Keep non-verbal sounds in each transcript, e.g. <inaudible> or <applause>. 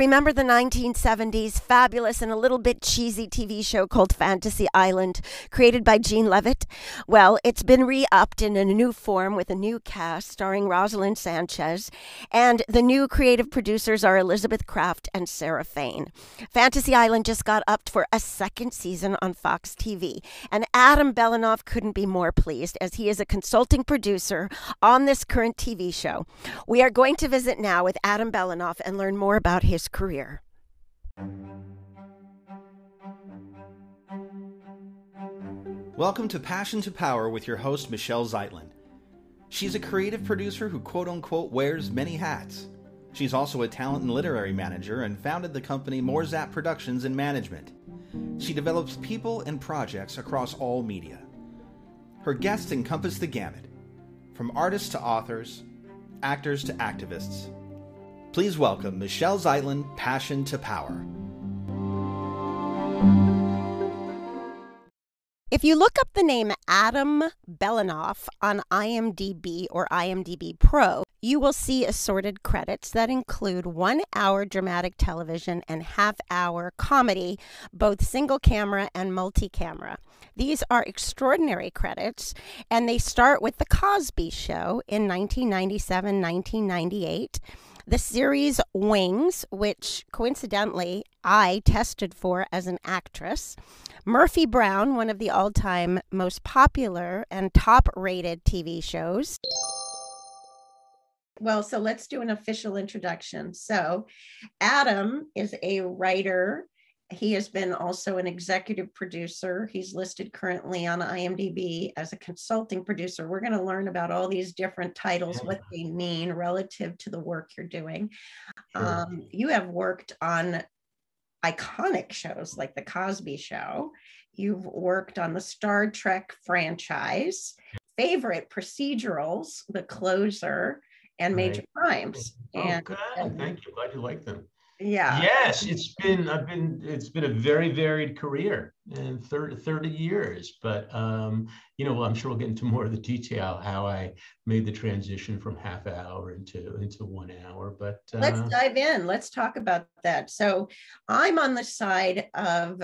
remember the 1970s fabulous and a little bit cheesy TV show called Fantasy Island, created by Gene Levitt? Well, it's been re upped in a new form with a new cast starring Roselyn Sanchez, and the new creative producers are Elizabeth Craft and Sarah Fain. Fantasy Island just got upped for a second season on Fox TV, and Adam Belanoff couldn't be more pleased as he is a consulting producer on this current TV show. We are going to visit now with Adam Belanoff and learn more about his career. Welcome to Passion to Power with your host, Michelle Zeitlin. She's a creative producer who quote unquote wears many hats. She's also a talent and literary manager and founded the company Morzap Productions and Management. She develops people and projects across all media. Her guests encompass the gamut, from artists to authors, actors to activists. Please welcome Michelle Zeitlin, Passion to Power. If you look up the name Adam Belanoff on IMDb or IMDb Pro, you will see assorted credits that include one hour dramatic television and half hour comedy, both single camera and multi camera. These are extraordinary credits, and they start with The Cosby Show in 1997 1998 the series Wings, which coincidentally I tested for as an actress, Murphy Brown, one of the all time most popular and top rated TV shows. Well, so let's do an official introduction. So, Adam is a writer he has been also an executive producer. He's listed currently on IMDb as a consulting producer. We're going to learn about all these different titles, what they mean relative to the work you're doing. Sure. Um, you have worked on iconic shows like The Cosby Show. You've worked on the Star Trek franchise, favorite procedurals, The Closer, and Major right. Crimes. Oh, and, good. Thank you. Glad you like them yeah. Yes it's been i've been it's been a very varied career in 30, 30 years but um you know well, i'm sure we'll get into more of the detail how i made the transition from half hour into into one hour but uh, let's dive in. Let's talk about that. So i'm on the side of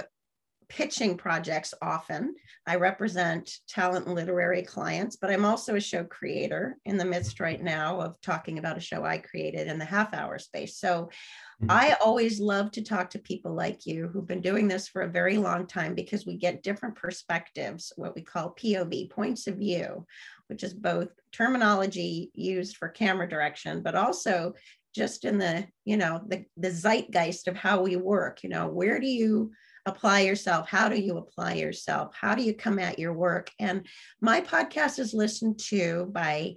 pitching projects often. I represent talent and literary clients, but I'm also a show creator in the midst right now of talking about a show I created in the half hour space. So mm-hmm. I always love to talk to people like you who've been doing this for a very long time because we get different perspectives, what we call POV, points of view, which is both terminology used for camera direction, but also just in the, you know, the, the zeitgeist of how we work, you know, where do you apply yourself? How do you apply yourself? How do you come at your work? And my podcast is listened to by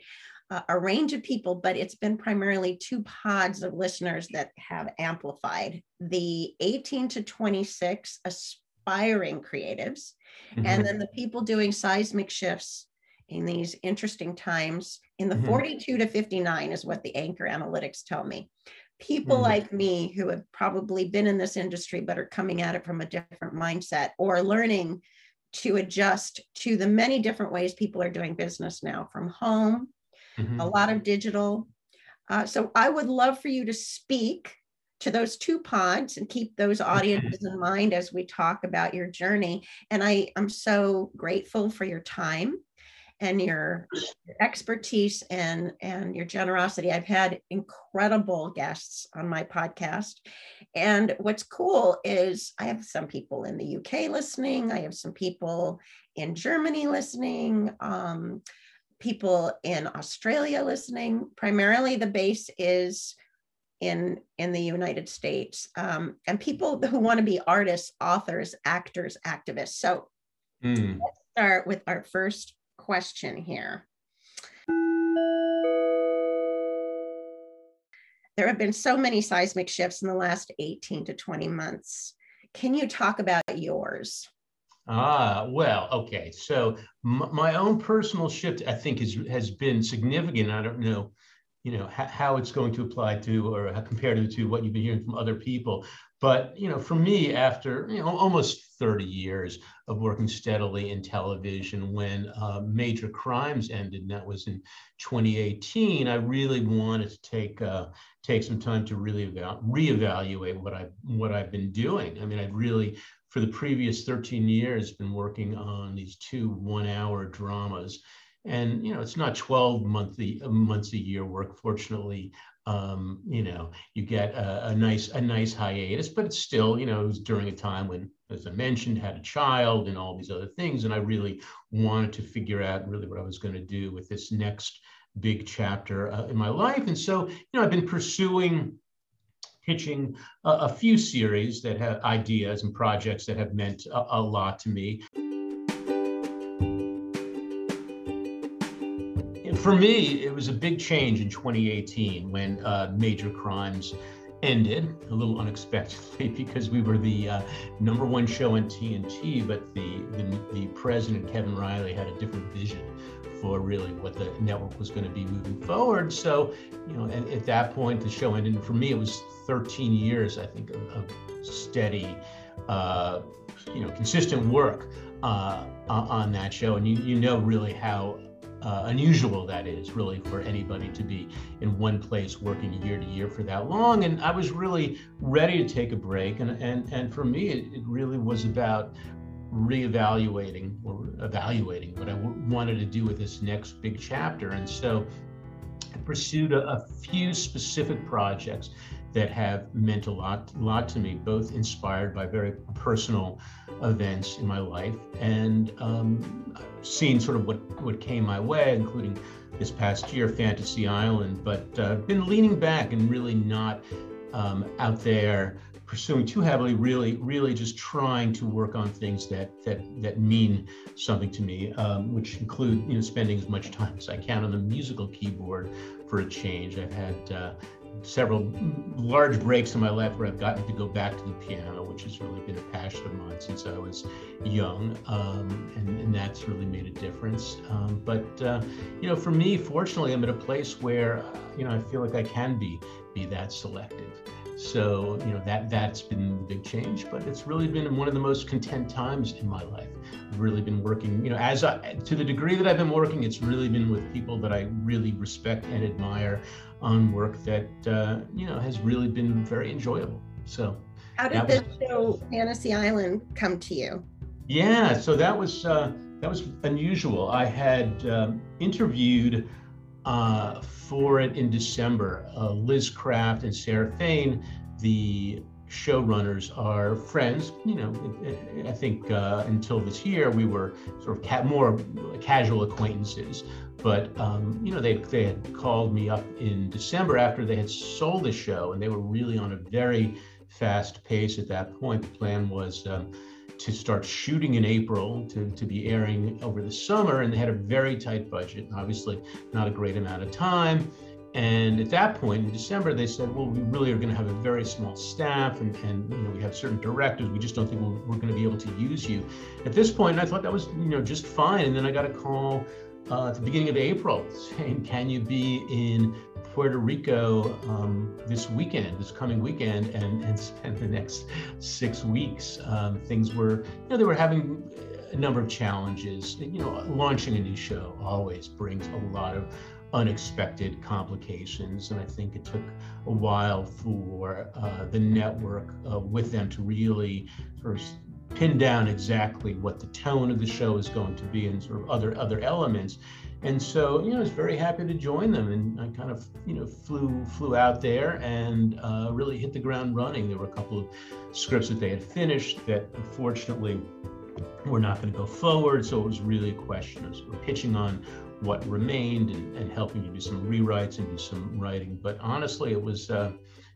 uh, a range of people, but it's been primarily two pods of listeners that have amplified the 18 to 26 aspiring creatives, mm-hmm. and then the people doing seismic shifts in these interesting times in the mm-hmm. 42 to 59 is what the anchor analytics tell me people mm-hmm. like me who have probably been in this industry but are coming at it from a different mindset or learning to adjust to the many different ways people are doing business now from home, mm-hmm. a lot of digital. Uh, so I would love for you to speak to those two pods and keep those audiences in mind as we talk about your journey. And I, I'm so grateful for your time and your, your expertise and and your generosity. I've had incredible guests on my podcast. And what's cool is I have some people in the UK listening, I have some people in Germany listening, um, people in Australia listening. Primarily the base is in in the United States, um, and people who want to be artists, authors, actors, activists. So mm. let's start with our first question here. There have been so many seismic shifts in the last 18 to 20 months. Can you talk about yours? Ah, well, okay. So my own personal shift, I think, is has been significant. I don't know you know how it's going to apply to or compared to what you've been hearing from other people but you know, for me, after you know almost 30 years of working steadily in television, when uh, Major Crimes ended, and that was in 2018, I really wanted to take uh, take some time to really eval- reevaluate what I what I've been doing. I mean, I'd really for the previous 13 years been working on these two one-hour dramas and you know it's not 12 monthly months a year work fortunately um, you know, you get a, a, nice a nice hiatus, but it's still, you know, it was during a time when, as I mentioned, had a child and all these other things, and I really wanted to figure out really what I was going to do with this next big chapter uh, in my life, and so you know, I've been pursuing pitching a, a, few series that have ideas and projects that have meant a, a lot to me. For me, it was a big change in 2018 when uh, Major Crimes ended a little unexpectedly <laughs> because we were the uh, number one show on TNT, but the, the, the president Kevin Reilly had a different vision for really what the network was going to be moving forward. So, you know, at, at that point, the show ended. And for me, it was 13 years, I think, of, of steady, uh, you know, consistent work uh, on that show. And you, you know really how uh, unusual that is really for anybody to be in one place working year to year for that long. And i was really ready to take a break. And and, and for me it, it really was about reevaluating or evaluating what I w- wanted to do with this next big chapter. And so i pursued a, a few specific projects that have meant a lot, lot to me, both inspired by very personal events in my life and um, seen sort of what, what came my way, including this past year, Fantasy Island, but uh, been leaning back and really not um, out there pursuing too heavily, really, really just trying to work on things that that that mean something to me, um, which include you know spending as much time as I can on the musical keyboard for a change. I've had uh, several large breaks in my life where I've gotten to go back to the piano, which has really been a passion of mine since I was young, um, and, and, that's really made a difference. Um, but uh, you know, for me, fortunately, I'm at a place where uh, you know I feel like I can be be that selective. So you know that that's been the big change, but it's really been one of the most content times in my life. I've really been working, you know, as I, to the degree that I've been working, it's really been with people that I really respect and admire on work that uh, you know has really been very enjoyable. So, how did this was, show Fantasy Island come to you? Yeah, so that was uh, that was unusual. I had um, interviewed uh, for it in December. Uh, Liz Craft and Sarah Fain, the showrunners, are friends. You know, I think uh, until this year we were sort of ca- more casual acquaintances. But um, you know, they they had called me up in December after they had sold the show, and they were really on a very fast pace at that point. The plan was um, to start shooting in April to, to be airing over the summer, and they had a very tight budget. Obviously, not a great amount of time. And at that point in December, they said, well, we really are going to have a very small staff and, and you know, we have certain directives. We just don't think we're, we're going to be able to use you. At this point, I thought that was, you know, just fine. And then I got a call uh, at the beginning of April saying, can you be in Puerto Rico um, this weekend, this coming weekend, and, and <laughs> spend the next six weeks? Um, things were, you know, they were having a number of challenges. You know, launching a new show always brings a lot of unexpected complications. And I think it took a while for uh, the network uh, with them to really of pin down exactly what the tone of the show is going to be and sort of other other elements. And so, you know, I was very happy to join them, and I kind of, you know, flew flew out there and uh, really hit the ground running. There were a couple of scripts that they had finished that, unfortunately, were not going to go forward. So it was really a question of pitching on what remained and, and, helping to do some rewrites and do some writing. But honestly, it was uh,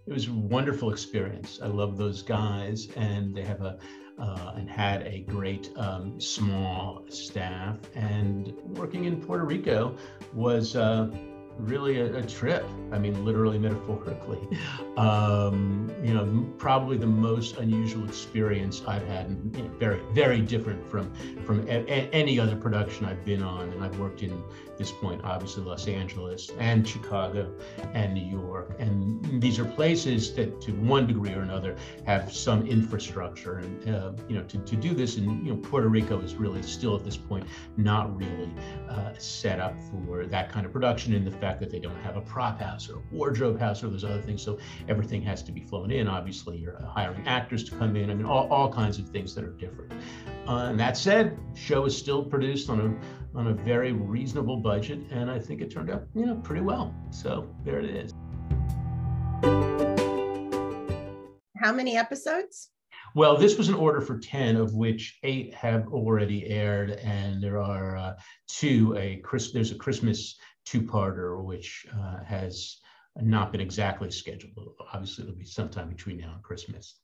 it was a wonderful experience. I love those guys, and they have a uh, and had a great um, small staff. And working in Puerto Rico was uh, really a, a, trip. I mean, literally, metaphorically. <laughs> Um, you know, probably the most unusual experience I've had, and you know, very, very different from from a, a, any other production I've been on. And I've worked in this point, obviously, Los Angeles and Chicago and New York, and these are places that, to one degree or another, have some infrastructure. And uh, you know, to, to do this in you know Puerto Rico is really still at this point not really uh, set up for that kind of production. In the fact that they don't have a prop house or a wardrobe house or those other things. So everything has to be flown in. Obviously, you're hiring actors to come in. I mean, all, all kinds of things that are different. Uh, and that said, show is still produced on a on a very reasonable budget, and I think it turned out you know pretty well. So there it is. How many episodes? Well, this was an order for 10, of which eight have already aired, and there are uh, two. A Chris, there's a Christmas two-parter, which uh, has not been exactly scheduled. Obviously, it'll be sometime between now and Christmas.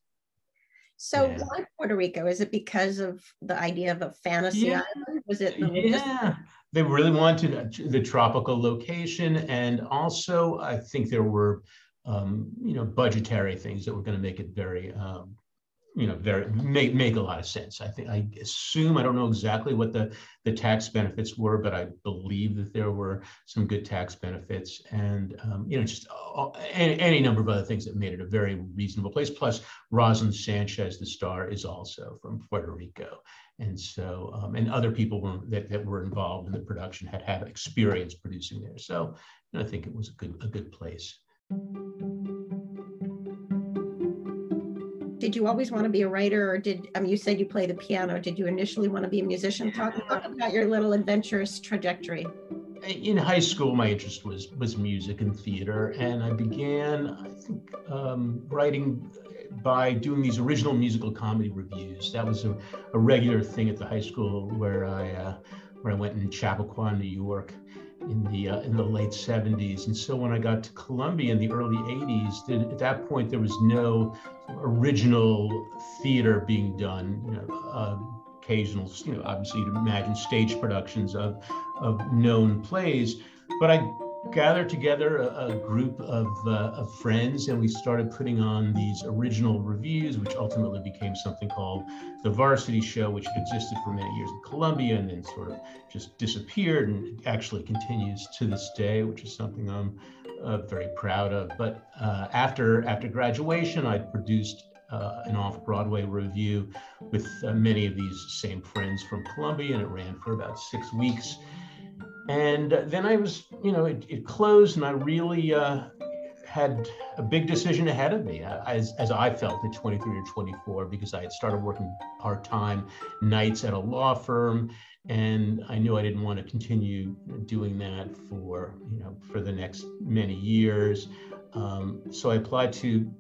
So yeah. why Puerto Rico? Is it because of the idea of a fantasy yeah. island? Was it? The yeah, they really wanted the tropical location, and also I think there were, um, you know, budgetary things that were going to make it very um, you know very make make a lot of sense. I think I assume I don't know exactly what the the tax benefits were, but I believe that there were some good tax benefits, and um, you know just all, any, any, number of other things that made it a very reasonable place. Plus, Roselyn Sanchez, the star, is also from Puerto Rico, and so um, and other people were, that that were involved in the production had had experience producing there. So you know, I think it was a good a good place did you always want to be a writer or did um, you said you play the piano. Did you initially want to be a musician? Talk, talk about your little adventurous trajectory. In high school my interest was was music and theater and i began i think um, writing by doing these original musical comedy reviews. That was a, a regular thing at the high school where i uh, where i went in chappaqua new york in the uh, in the late 70s and so when i got to columbia in the early 80s then at that point there was no original theater being done you know uh, occasional you know obviously you'd imagine stage productions of of known plays. But i gathered together a, a group of, uh, of, friends and we started putting on these original reviews, which ultimately became something called the Varsity Show, which existed for many years in Columbia and then sort of just disappeared and actually continues to this day, which is something I'm uh, very proud of. But uh, after after graduation, I produced uh, an off-Broadway review with uh, many of these same friends from Columbia, and it ran for about six weeks. And then I was, you know, it, it closed and I really uh, had a big decision ahead of me uh, as, as I felt at 23 or 24 because I had started working part time nights at a law firm. And I knew I didn't want to continue doing that for, you know, for the next many years. Um, so I applied to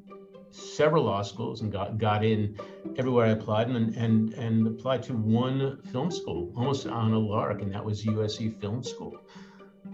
several law schools and got got in everywhere I applied and and and applied to one film school almost on a lark, and that was USC Film School.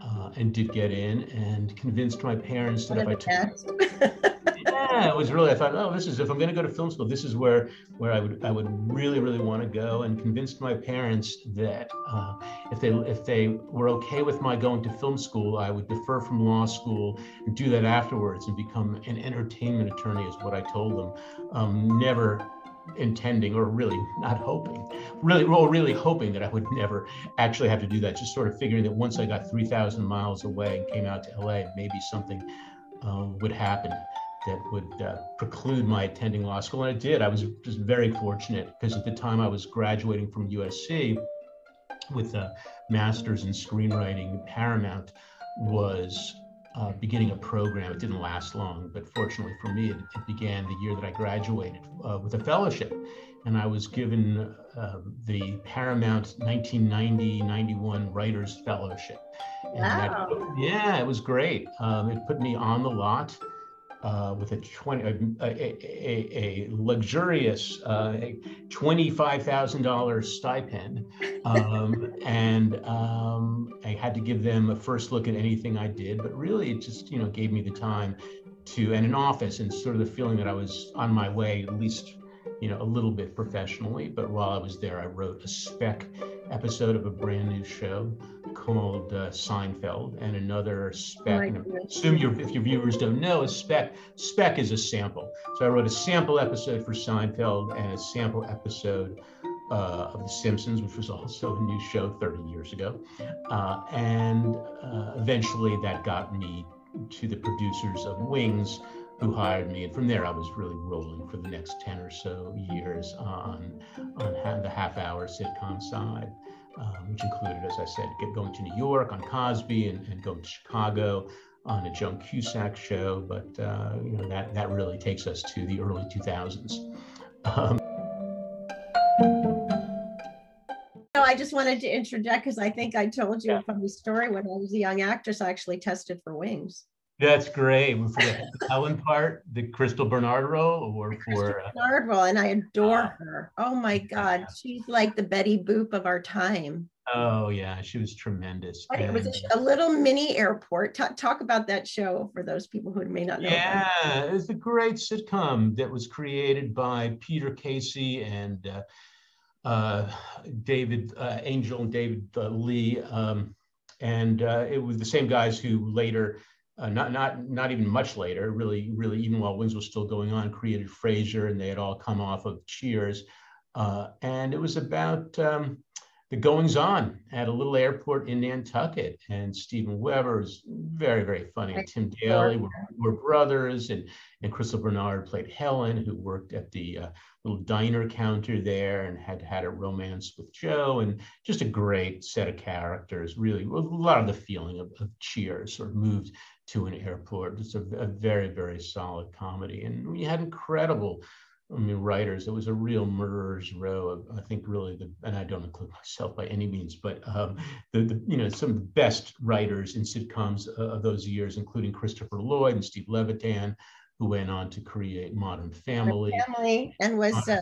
Uh, and did get in and convinced my parents that if I took <laughs> yeah, it was really. I thought, oh, this is if I'm going to go to film school, this is where where I would I would really really want to go. And convinced my parents that uh, if they if they were okay with my going to film school, I would defer from law school and do that afterwards and become an entertainment attorney, is what I told them. Um, never intending or really not hoping really well really hoping that i would never actually have to do that just sort of figuring that once i got 3000 miles away and came out to la maybe something uh, would happen that would uh, preclude my attending law school. And it did. I was just very fortunate because at the time I was graduating from USC with a master's in screenwriting. Paramount was uh, beginning a program. It didn't last long, but fortunately for me, it, it began the year that I graduated uh, with a fellowship. And I was given uh, the Paramount 1990-91 Writers Fellowship. And wow. That, yeah, it was great. Um, it put me on the lot uh, with a 20 a, a, a, luxurious uh, $25,000 stipend um, and um, I had to give them a first look at anything I did but really it just you know gave me the time to and an office and sort of the feeling that I was on my way at least you know a little bit professionally but while I was there I wrote a spec episode of a brand new show called uh, Seinfeld, and another spec. Oh assume your, if your viewers don't know, a spec spec is a sample. So I wrote a sample episode for Seinfeld and a sample episode uh, of The Simpsons, which was also a new show 30 years ago, uh, and uh, eventually that got me to the producers of Wings who hired me. And from there, I was really rolling for the next 10 or so years on, on the half hour sitcom side, um, which included, as I said, get, going to New York on Cosby and, and going to Chicago on a Joan Cusack show. But, uh, you know, that, that really takes us to the early 2000s. Um, I just wanted to interject because I think I told you yeah. a funny story when I was a young actress. I actually tested for wings. That's great. For the Helen part, the Crystal Bernard role, or for uh, Bernard role, and I adore uh, her. Oh my God, yeah. she's like the Betty Boop of our time. Oh yeah, she was tremendous. It was a, a, little mini airport. Talk, talk about that show for those people who may not know. Yeah, it. was a great sitcom that was created by Peter Casey and uh, uh, David uh, Angel and David uh, Lee, um, and uh, it was the same guys who later uh, not not not even much later, really, really, even while Wings was still going on, created Frasier, and they had all come off of Cheers, uh, and it was about um, the goings on at a little airport in Nantucket. And Steven Weber was very, very funny. And Tim Daly were, were, brothers, and and Crystal Bernard played Helen, who worked at the uh, little diner counter there and had had a romance with Joe, and just a great set of characters. Really, a lot of the feeling of, of Cheers sort of moved to an airport. It's a, a very, very solid comedy. And we had incredible I mean, writers. It was a real murderer's row of, I think, really the, and I don't include myself by any means, but um, the, the, you know, some of the best writers in sitcoms uh, of those years, including Christopher Lloyd and Steve Levitan, who went on to create Modern Family. Family and was uh,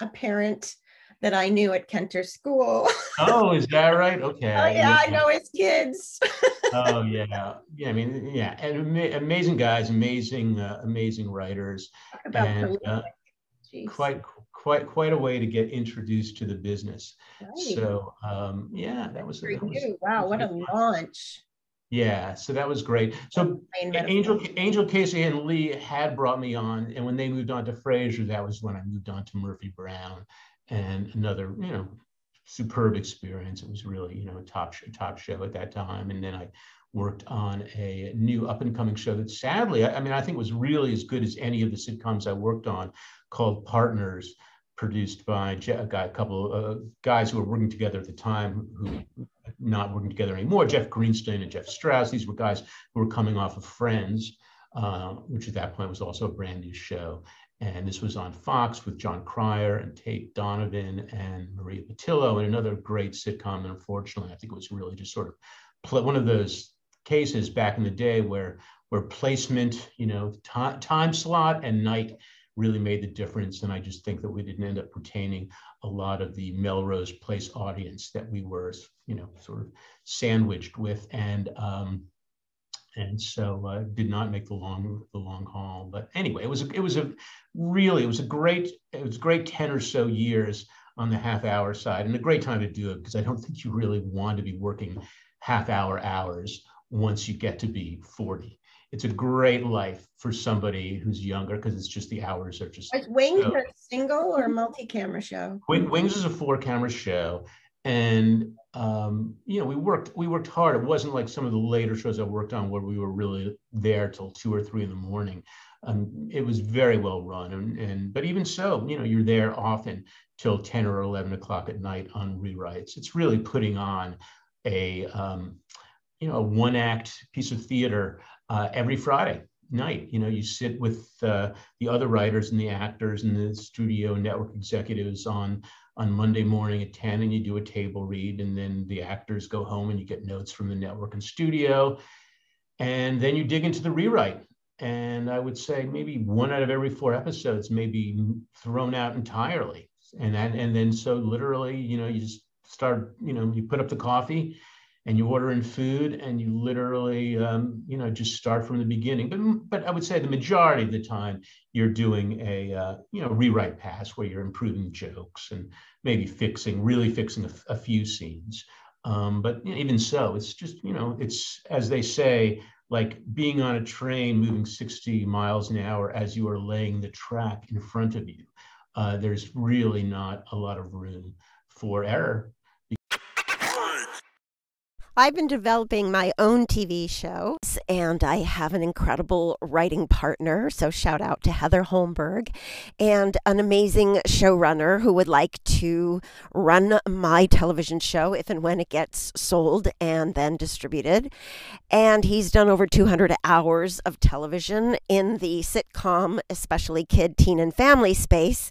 a parent that I knew at Kenter School. oh, is that <laughs> right? Okay. Oh, yeah, I know his kids. oh, <laughs> yeah. Yeah, I mean, yeah, and ama- amazing guys, amazing, uh, amazing writers, and uh, quite, quite, quite a way to get introduced to the business. Right. So, um, yeah, that was, that was wow, what a launch. Yeah, so that was great. So Angel Angel Casey and Lee had brought me on, and when they moved on to Frasier, that was when I moved on to Murphy Brown, and another, you know, superb experience. It was really, you know, a top top show at that time. And then I worked on a new up and coming show that sadly, I, I mean, I think was really as good as any of the sitcoms I worked on, called Partners, produced by a, guy, a couple of uh, guys who were working together at the time, who not working together anymore. Jeff Greenstein and Jeff Strauss. These were guys who were coming off of Friends. Uh, which at that point was also a brand new show. And this was on Fox with Jon Cryer and Tate Donovan and Maria Pitillo and another great sitcom. And unfortunately, I think it was really just sort of one of those cases back in the day where where placement, you know, time slot and night really made the difference. And I just think that we didn't end up retaining a lot of the Melrose Place audience that we were, you know, sort of sandwiched with. And um, and so uh, did not make the long the long haul. But anyway, it was a, it was a really it was a great it was great ten or so years on the half hour side, and a great time to do it because I don't think you really want to be working half hour hours once you get to be forty. It's a great life for somebody who's younger because it's just the hours are just. Is Wings so. a single or multi-camera show? Wings is a four-camera show, and um, you know we worked we worked hard. It wasn't like some of the later shows i worked on where we were really there till two or three in the morning. Um, it was very well run and, and but even so you know you're there often till 10 or 11 o'clock at night on rewrites. It's really putting on a um, you know a one act piece of theater uh, every friday night. You know you sit with uh, the other writers and the actors and the studio network executives on on Monday morning at 10 and you do a table read and then the actors go home and you get notes from the network and studio. And then you dig into the rewrite. And I would say maybe one out of every four episodes may be thrown out entirely. And that and then so literally you know you just start you know you put up the coffee and you order in food and you literally um, you know just start from the beginning. But but i would say the majority of the time you're doing a uh, you know rewrite pass where you're improving jokes and maybe fixing really fixing a, a few scenes. Um, but you know, even so it's just you know it's as they say like being on a train moving 60 miles an hour as you are laying the track in front of you uh, there's really not a lot of room for error I've been developing my own TV show, and I have an incredible writing partner. So, shout out to Heather Holmberg and an amazing showrunner who would like to run my television show if and when it gets sold and then distributed. And he's done over 200 hours of television in the sitcom, especially kid, teen, and family space.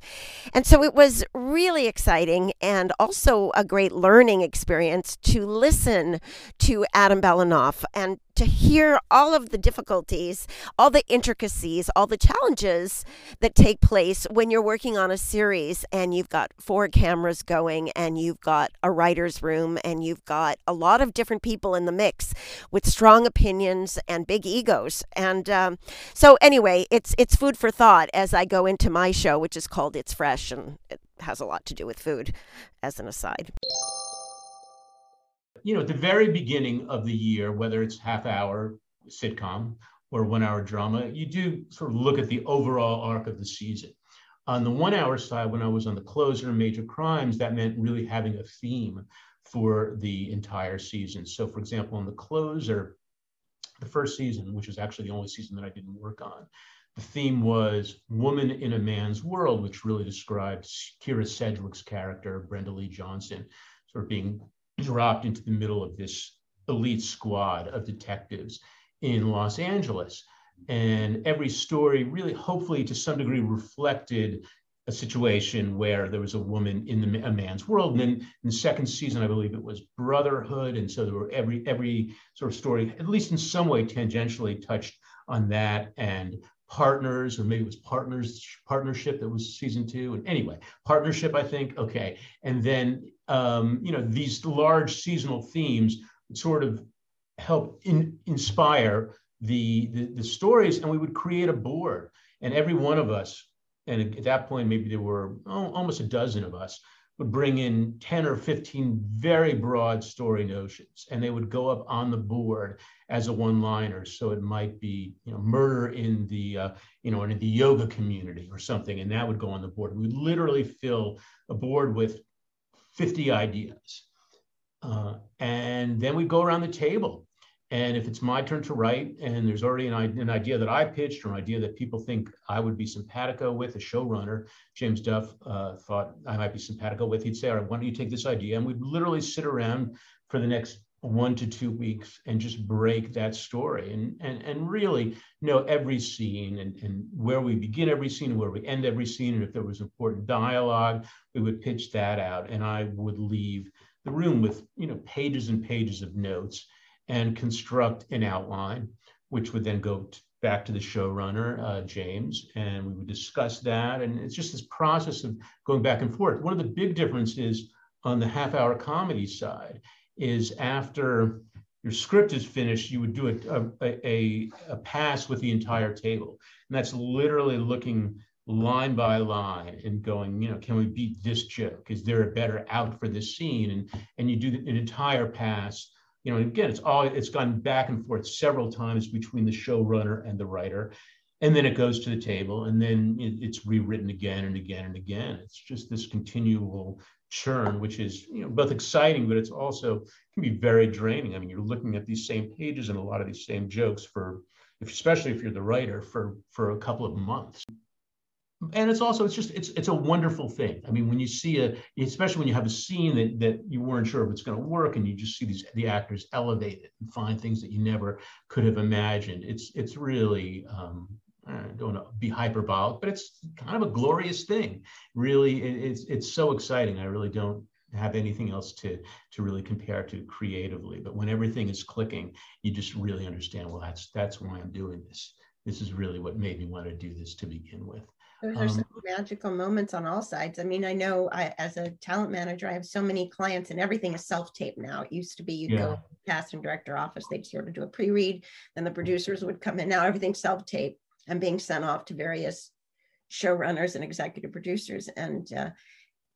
And so, it was really exciting and also a great learning experience to listen to Adam Belanoff and to hear all of the difficulties, all the intricacies, all the challenges that take place when you're working on a series and you've got four cameras going and you've got a writer's room and you've got a lot of different people in the mix with strong opinions and big egos. And um, so, anyway, it's it's food for thought as I go into my show, which is called It's Fresh and it has a lot to do with food, as an aside you know, at the very beginning of the year, whether it's half hour sitcom or one hour drama, you do sort of look at the overall arc of the season. On the one hour side, when I was on the closer major crimes, that meant really having a theme for the entire season. So, for example, on the closer, the first season, which is actually the only season that I didn't work on, the theme was Woman in a Man's World, which really describes Kyra Sedgwick's character, Brenda Leigh Johnson, sort of being dropped into the middle of this elite squad of detectives in Los Angeles. And every story really, hopefully, to some degree, reflected a situation where there was a woman in the, a man's world. And then in the second season, I believe it was brotherhood. And so there were every every sort of story, at least in some way, tangentially touched on that and partners, or maybe it was partners partnership that was season two. And anyway, partnership, I think. Okay. And then um, you know, these large seasonal themes sort of help in, inspire the, the, the stories, and we would create a board. And every one of us, and at that point maybe there were almost a dozen of us, would bring in 10 or 15 very broad story notions and they would go up on the board as a one liner so it might be you know murder in the uh, you know in the yoga community or something and that would go on the board we would literally fill a board with 50 ideas. Uh, and then we go around the table. And if it's my turn to write, and there's already an, an, idea that I pitched or an idea that people think I would be simpatico with, a showrunner, James Duff uh, thought I might be simpatico with, he'd say, All right, why don't you take this idea? And we'd literally sit around for the next one to two weeks and just break that story and and and really know every scene and, and where we begin every scene and where we end every scene. And if there was important dialogue we would pitch that out. And i would leave the room with you know pages and pages of notes and construct an outline which would then go back to the showrunner uh, james and we would discuss that. And it's just this process of going back and forth. One of the big differences on the half hour comedy side is after your script is finished, you would do a, a, a, pass with the entire table. And that's literally looking line by line and going, you know, can we beat this joke? Is there a better out for this scene? And, and you do an entire pass. You know, again, it's all it's gone back and forth several times between the showrunner and the writer. And then it goes to the table and then it, it's rewritten again and again and again. It's just this continual churn, which is you know both exciting, but it's also can be very draining. I mean, you're looking at these same pages and a lot of these same jokes for, if, especially if you're the writer, for for a couple of months. And it's also it's just it's it's a wonderful thing. I mean, when you see a, especially when you have a scene that that you weren't sure if it's going to work, and you just see these the actors elevate it and find things that you never could have imagined. It's it's really um, I don't want to be hyperbolic, but it's kind of a glorious thing. Really, it's it's so exciting. I really don't have anything else to to really compare to creatively. But when everything is clicking, you just really understand. Well, that's that's why I'm doing this. This is really what made me want to do this to begin with. Those are um, some magical moments on all sides. I mean, I know I, as a talent manager, I have so many clients, and everything is self-tape now. It used to be you'd yeah. go cast and director office, they'd sort of do a pre-read, then the producers would come in. Now everything's self-tape and being sent off to various showrunners and executive producers. And uh,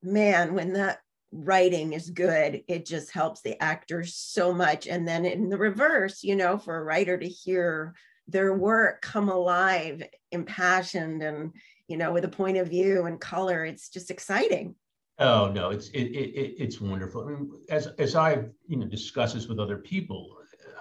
man, when that writing is good, it just helps the actors so much. And then in the reverse, you know, for a writer to hear their work come alive, impassioned, and you know, with a point of view and color, it's just exciting. Oh no, it's it, it it's wonderful. I mean, as as I you know discuss this with other people,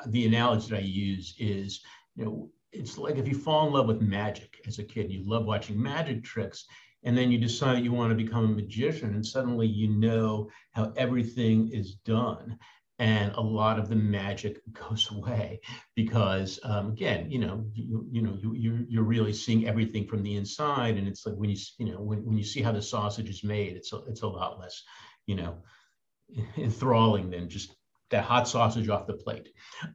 the analogy that I use is you know it's like if you fall in love with magic as a kid, you love watching magic tricks, and then you decide you want to become a magician, and suddenly you know how everything is done, and a lot of the magic <laughs> goes away because um, again, you know, you, you know, you, you're you're really seeing everything from the inside, and it's like when you you know when, when you see how the sausage is made, it's a, it's a lot less, you know, <laughs> enthralling than just that hot sausage off the plate.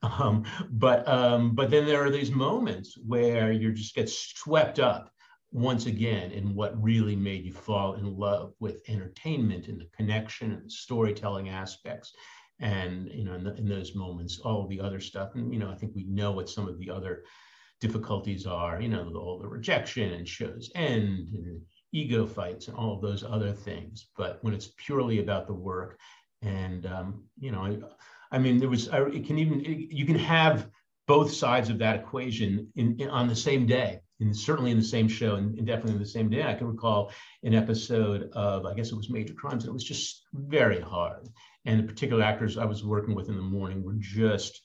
Um, but um, but then there are these moments where you just get swept up once again in what really made you fall in love with entertainment and the connection and the storytelling aspects and you know in, the, in those moments all the other stuff and you know i think we know what some of the other difficulties are you know all the rejection and shows end and ego fights and all those other things but when it's purely about the work and um, you know, I, I, mean, there was I, it can even it, you can have both sides of that equation in, in, on the same day, and certainly in the same show, and, and, definitely in the same day. I can recall an episode of I guess it was Major Crimes, and it was just very hard. And the particular actors I was working with in the morning were just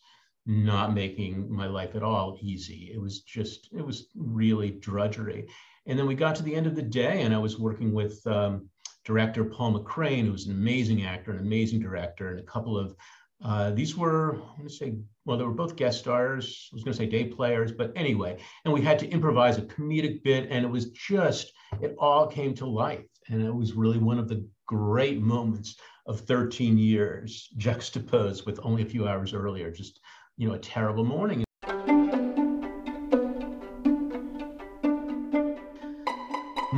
not making my life at all easy. It was just it was really drudgery. And then we got to the end of the day, and I was working with. Um, director Paul McCrane, who's an amazing actor, an amazing director, and a couple of uh, these were, I'm going to say, well, they were both guest stars. I was going to say day players, but anyway, and we had to improvise a comedic bit, and it was just, it all came to life. And it was really one of the great moments of 13 years juxtaposed with only a few hours earlier, just, you know, a terrible morning.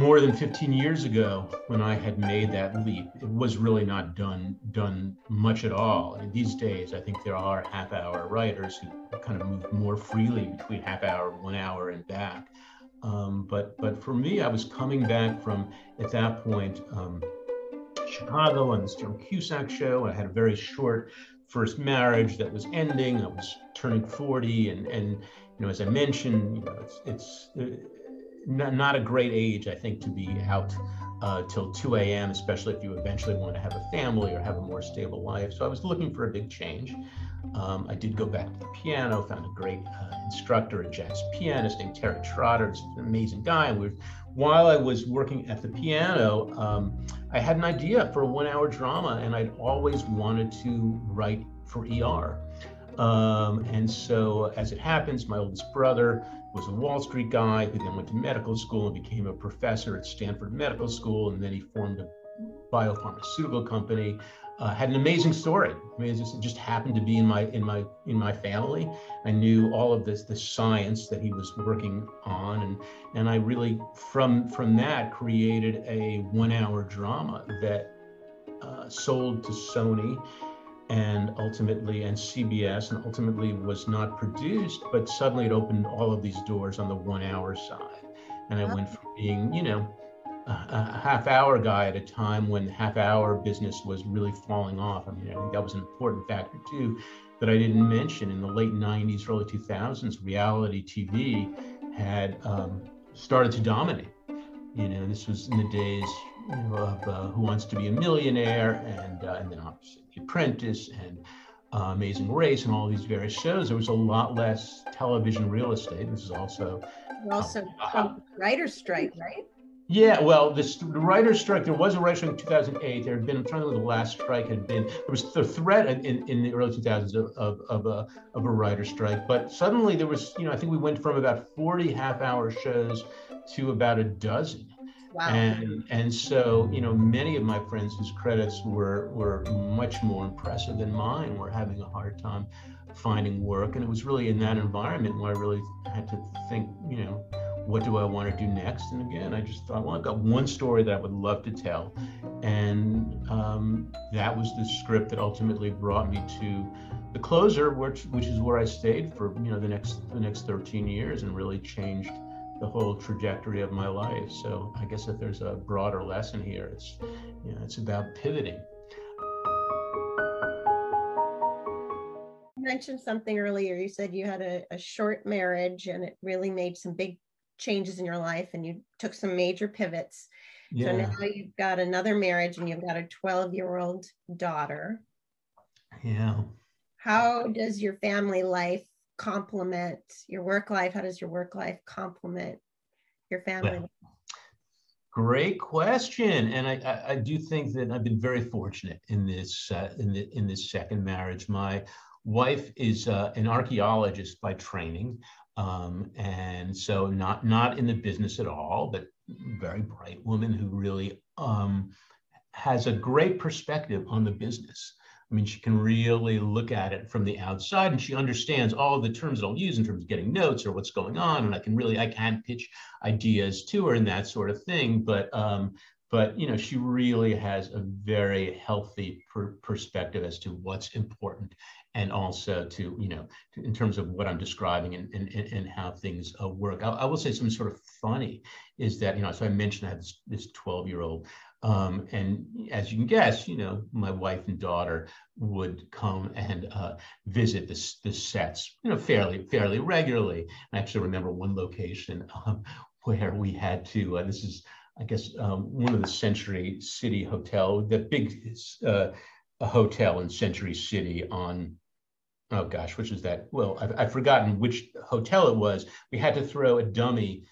More than 15 years ago when I had made that leap. It was really not done done much at all. These days, I think there are half hour writers who kind of move more freely between half hour, one hour, and back. Um, but but for me, I was coming back from at that point um, Chicago on this Joan Cusack show. I had a very short first marriage that was ending. I was turning 40, and and you know, as I mentioned, you know, it's it's not, a great age, I think, to be out uh, till 2 a.m., especially if you eventually want to have a family or have a more stable life. So I was looking for a big change. Um, I did go back to the piano, found a great uh, instructor, a jazz pianist named Terry Trotter. He's an amazing guy. We while I was working at the piano, um, I had an idea for a one hour drama, and I'd always wanted to write for ER. Um, and so, as it happens, my oldest brother was a Wall Street guy who then went to medical school and became a professor at Stanford Medical School, and then he formed a biopharmaceutical company. Uh, had an amazing story. I mean, it just, it just, happened to be in my in my in my family. I knew all of this the science that he was working on, and and I really from from that created a one hour drama that uh, sold to Sony and ultimately and CBS and ultimately was not produced, but suddenly it opened all of these doors on the one hour side. And I went from being, you know, a, a half hour guy at a time when half hour business was really falling off. I mean, I think that was an important factor too that I didn't mention. In the late 90s, early 2000s, reality TV had um, started to dominate. You know, this was in the days you know, of uh, Who Wants to Be a Millionaire and, uh, and then obviously The Apprentice and uh, Amazing Race and all these various shows. There was a lot less television real estate. This is also also uh, writer's strike, right? Yeah, well, this, the writer's strike, there was a writer's strike in 2008. There had been, I'm trying to remember the last strike had been, there was the threat in, in the early 2000s of, of, of, a, of a writer's strike. But suddenly there was, you know, I think we went from about 40 half hour shows to about a dozen. Wow. And and so you know many of my friends whose credits were were much more impressive than mine were having a hard time finding work, and it was really in that environment where I really had to think, you know, what do I want to do next? And again, I just thought, well, I've got one story that I would love to tell, and um, that was the script that ultimately brought me to the closer, which which is where I stayed for you know the next the next 13 years and really changed the whole trajectory of my life. So I guess if there's a broader lesson here, it's you know it's about pivoting. You mentioned something earlier. You said you had a, a short marriage and it really made some big changes in your life and you took some major pivots. Yeah. So now you've got another marriage and you've got a 12 year old daughter. Yeah how does your family life complement your work life? How does your work life complement your family? Well, great question, and I, I, I, do think that I've been very fortunate in this uh, in the, in this second marriage. My wife is uh, an archaeologist by training, um, and so not not in the business at all, but very bright woman who really um, has a great perspective on the business. I mean, she can really look at it from the outside and she understands all the terms that I'll use in terms of getting notes or what's going on. And I can really, I can pitch ideas to her and that sort of thing. But, um, but you know, she really has a very healthy per- perspective as to what's important and also to, you know, to, in terms of what I'm describing and, and, and how things uh, work. I, I, will say something sort of funny is that, you know, so I mentioned I had this 12 year old um, and as you can guess, you know, my wife and daughter would come and uh, visit the, the sets, you know, fairly fairly regularly. I actually remember one location um, <laughs> where we had to. Uh, this is, I guess, um, one of the Century City Hotel, the big uh, hotel in Century City on oh gosh, which is that? Well, I've, I've, forgotten which hotel it was. We had to throw a dummy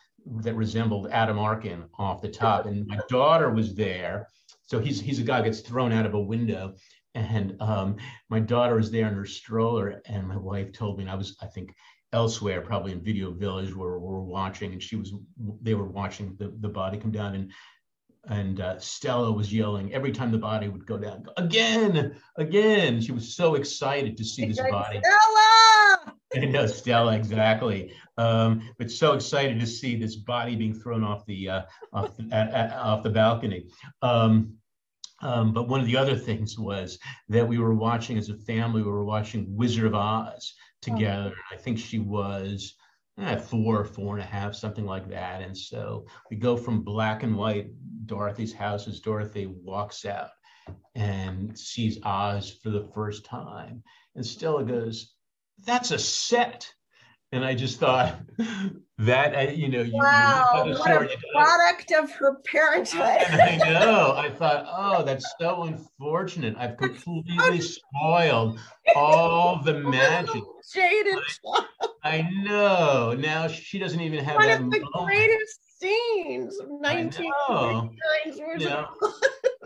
that resembled Adam Arkin off the top. And my daughter was there. So he's he's a guy who gets thrown out of a window. And um, my daughter was there in her stroller, and my wife told me, and I was, I think, elsewhere, probably in Video Village, where we're watching, and she was, they were watching the, the body come down, and and uh, Stella was yelling every time the body would go down, again, again. She was so excited to see this body. Stella! I know Stella exactly, um, but so excited to see this body being thrown off the uh, off, the, at, at, off the balcony. Um, um, but one of the other things was that we were watching as a family. We were watching Wizard of Oz together. Oh. I think she was eh, four, four and a half, something like that. And so we go from black and white. Dorothy's house as Dorothy walks out and sees Oz for the first time. And Stella goes, That's a set. And I just thought <laughs> that, uh, you know, you, wow, you what a product of her parenthood. I know. <laughs> I thought, oh, that's so unfortunate. I've completely spoiled all the <laughs> magic. Jaded. I, I know. Now she doesn't even have One that of the moment. greatest scenes of 1999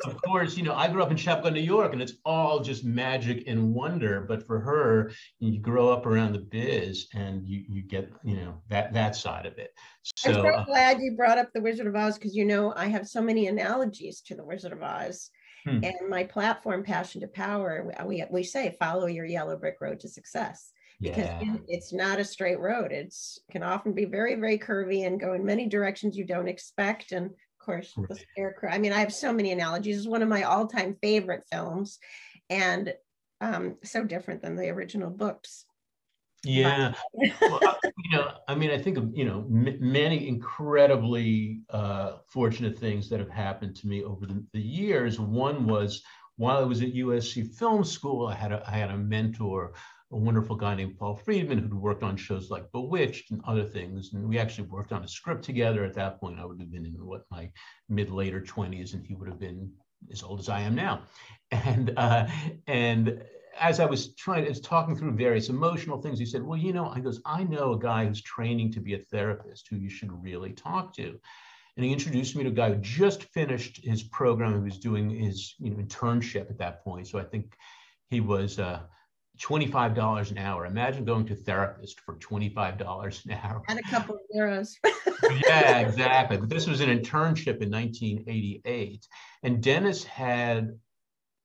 of course, you know, I grew up in Chapel, New York, and it's all just magic and wonder. But for her, you grow up around the biz, and you you get you know that that side of it. So, I'm so uh, glad you brought up the Wizard of Oz because you know I have so many analogies to the Wizard of Oz. Hmm. And my platform, Passion to Power, we, we say follow your yellow brick road to success because yeah. it's not a straight road. It's can often be very, very curvy and go in many directions you don't expect. And course, the scarecrow. I mean, I have so many analogies. It's one of my all-time favorite films, and um, so different than the original books. Yeah, well, you know, I mean, I think of you know m- many incredibly uh, fortunate things that have happened to me over the, the years. One was while I was at USC Film School, I had a, I had a mentor a wonderful guy named Paul Friedman who'd worked on shows like Bewitched and other things. And we actually worked on a script together. At that point, I would have been in what my mid later 20s, and he would have been as old as I am now. And uh, and as I was trying, as talking through various emotional things, he said, "Well, you know," I goes, "I know a guy who's training to be a therapist who you should really talk to." And he introduced me to a guy who just finished his program. He was doing his you know internship at that point. So I think he was. Uh, $25 an hour. Imagine going to therapist for $25 an hour. And a couple of euros. <laughs> yeah, <laughs> exactly. But this was an internship in 1988. And Dennis had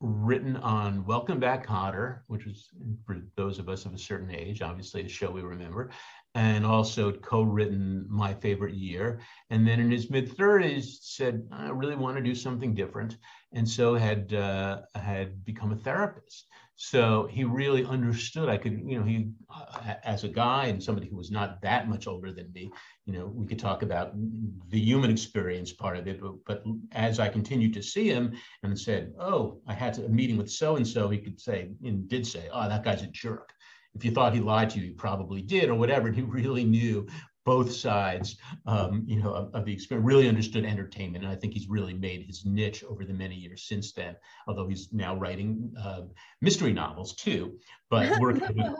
written on Welcome Back Kotter, which was for those of us of a certain age, obviously a show we remember, and also co-written My Favorite Year. And then in his mid 30s, said, I really want to do something different. And so had uh, had become a therapist. So he really understood. I could, you know, he, uh, as a guy and somebody who was not that much older than me, you know, we could talk about the human experience part of it. But, but as I continued to see him and said, oh, I had a meeting with so and so, he could say and did say, oh, that guy's a jerk if you thought he lied to you, he probably did, or whatever. And he <laughs> really knew both sides, um, you know, of, of, the experience. Really understood entertainment, and I think he's really made his niche over the many years since then. Although he's now writing uh, mystery novels too, but <laughs> working with,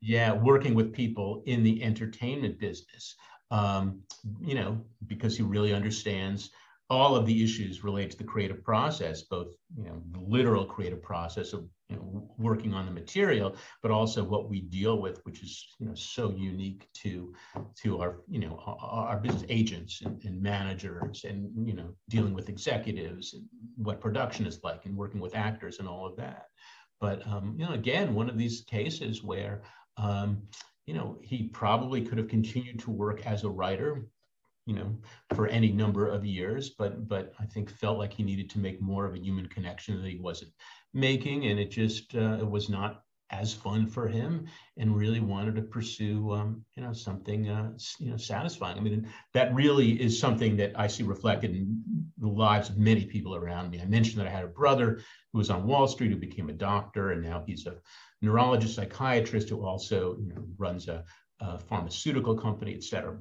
yeah, working with people in the entertainment business. Um, you know, because he really understands all of the issues related to the creative process, both you know, the literal creative process of you know, working on the material, but also what we deal with, which is you know so unique to to our you know our, our business agents and, and, managers, and you know dealing with executives and what production is like, and working with actors and all of that. But um, you know, again, one of these cases where um, you know he probably could have continued to work as a writer you know, for any number of years, but but I think felt like he needed to make more of a human connection that he wasn't making, and it just uh, it was not as fun for him, and really wanted to pursue um, you know something uh, you know satisfying. I mean, that really is something that I see reflected in the lives of many people around me. I mentioned that I had a brother who was on Wall Street who became a doctor, and now he's a neurologist psychiatrist who also you know, runs a uh, pharmaceutical company, et cetera.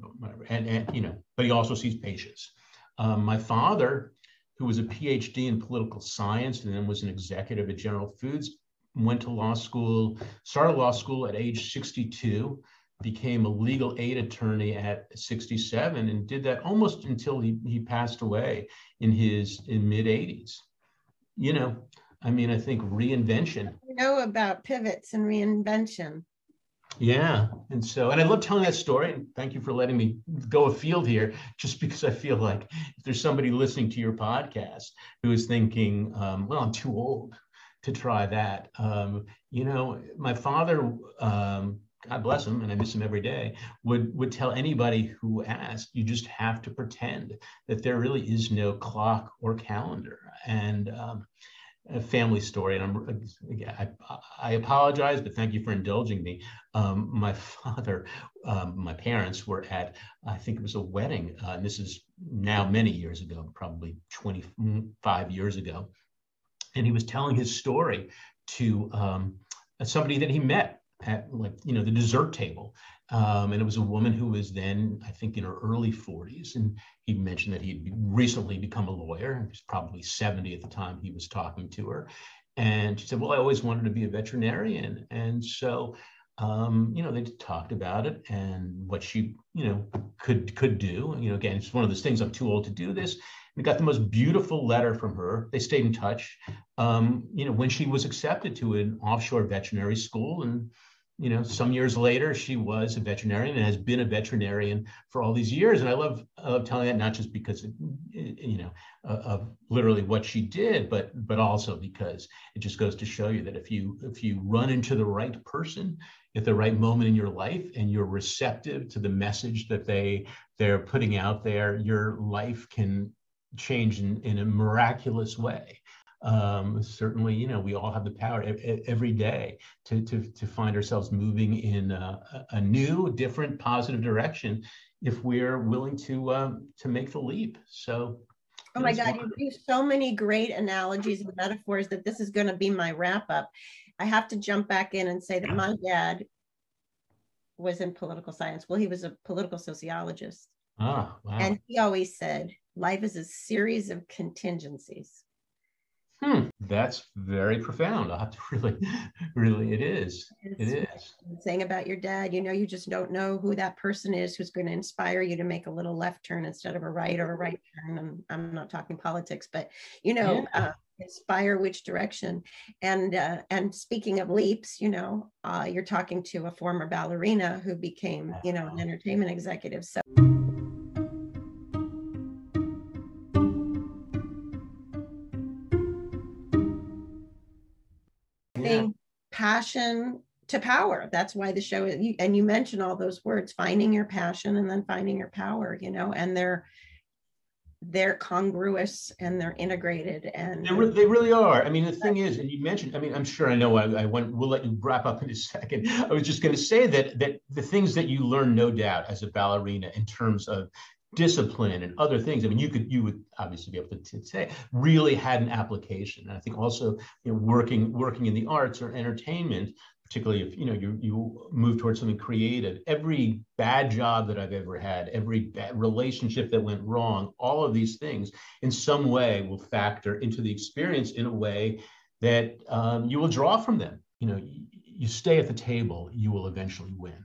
And, and, you know, but he also sees patients. Um, my father, who was a PhD in political science and then was an executive at General Foods, went to law school, started law school at age 62, became a legal aid attorney at 67, and did that almost until he, he passed away in his in mid 80s. You know, I mean, I think reinvention. You know about pivots and reinvention. Yeah. And so, and I love telling that story. And thank you for letting me go afield here, just because I feel like if there's somebody listening to your podcast who is thinking, um, well, I'm too old to try that. Um, you know, my father, um, God bless him, and I miss him every day, would would tell anybody who asked, you just have to pretend that there really is no clock or calendar. And um, a family story, and I, I, apologize, but thank you for indulging me. Um, my <laughs> father, um, my parents were at, I think it was a wedding, uh, and this is now many years ago, probably 25 years ago, and he was telling his story to um, somebody that he met at like you know the dessert table um, and it was a woman who was then, I think, in her early 40s. And he mentioned that he'd recently become a lawyer. He was probably 70 at the time he was talking to her. And she said, Well, I always wanted to be a veterinarian. And so, um, you know, they talked about it and what she, you know, could could do. You know, again, it's one of those things. I'm too old to do this. We got the most beautiful letter from her. They stayed in touch. Um, you know, when she was accepted to an offshore veterinary school, and you know, some years later, she was a veterinarian and has been a veterinarian for all these years. And I love, I love telling that not just because, you know, of literally what she did, but but also because it just goes to show you that if you if you run into the right person at the right moment in your life and you're receptive to the message that they they're putting out there, your life can change in, in a miraculous way um, certainly, you know, we all have the power every day to, to, to find ourselves moving in a, a new, different, positive direction if we're willing to um, to make the leap. So, oh my God, you use so many great analogies and metaphors that this is going to be my wrap up. I have to jump back in and say that my dad was in political science. Well, he was a political sociologist. Ah, wow. And he always said, life is a series of contingencies. Hmm, that's very profound. I have to <laughs> really, really, it is. It's it is. Saying about your dad, you know, you just don't know who that person is who's going to inspire you to make a little left turn instead of a right or a right turn. And I'm not talking politics, but you know, yeah. uh, inspire which direction. And uh, and speaking of leaps, you know, uh, you're talking to a former ballerina who became, you know, an entertainment executive. So. Passion to power. That's why the show is, and you mentioned all those words, finding your passion and then finding your power, you know, and they're, they're congruous and they're integrated and they, re- they really are. I mean, the thing is, and you mentioned, I mean, I'm sure I know I, I went, we'll let you wrap up in a <laughs> second. I was just going to say that, that the things that you learn, no doubt, as a ballerina in terms of discipline and other things. I mean, you could you would obviously be able to, say really had an application. And I think also you know working working in the arts or entertainment, particularly if you know you you move towards something creative. Every bad job that I've ever had, every bad relationship that went wrong, all of these things in some way will factor into the experience in a way that um, you will draw from them. You know, you stay at the table, you will eventually win,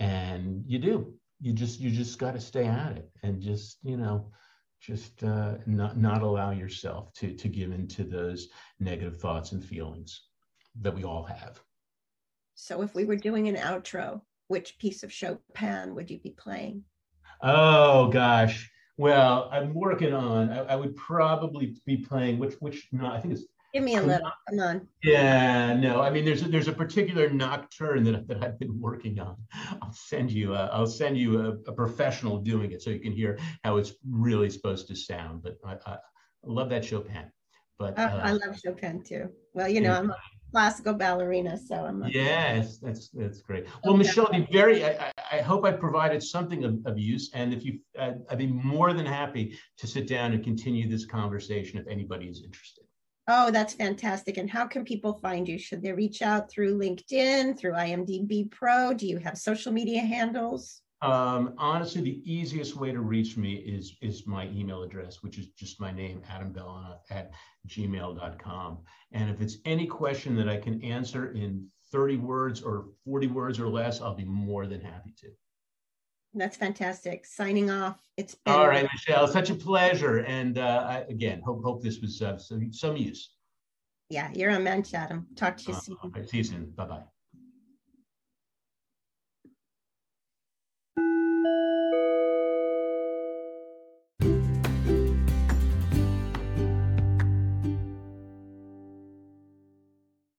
and you do you just you just got to stay at it and just you know just uh, not not allow yourself to to give into those negative thoughts and feelings that we all have. So, if we were doing an outro, which piece of Chopin would you be playing? Oh gosh, well, I'm working on. I, I would probably be playing which which no, I think it's Give me a little. Come on. Yeah, no. I mean, there's a, there's a particular nocturne that, that I've been working on. I'll send you a, I'll send you a, a professional doing it so you can hear how it's really supposed to sound. But I, I love that Chopin. But uh, I love Chopin too. Well, you know, yeah. I'm a classical ballerina, so I'm. A, yes, that's that's great. Well, okay. Michelle, be very. I, I hope I provided something of, of use, and if you, uh, I'd be more than happy to sit down and continue this conversation if anybody is interested. Oh, that's fantastic. And how can people find you? Should they reach out through LinkedIn, through IMDb Pro? Do you have social media handles? Um, honestly, the easiest way to reach me is is my email address, which is just my name, Adam Belanoff at gmail.com. And if it's any question that I can answer in 30 words or 40 words or less, I'll be more than happy to. That's fantastic. Signing off. It's been all right, Michelle. Such a pleasure. And uh, I, again, hope hope this was uh, some, some use. Yeah, you're a mensch, Adam. Talk to you uh, soon. see you soon. Bye bye.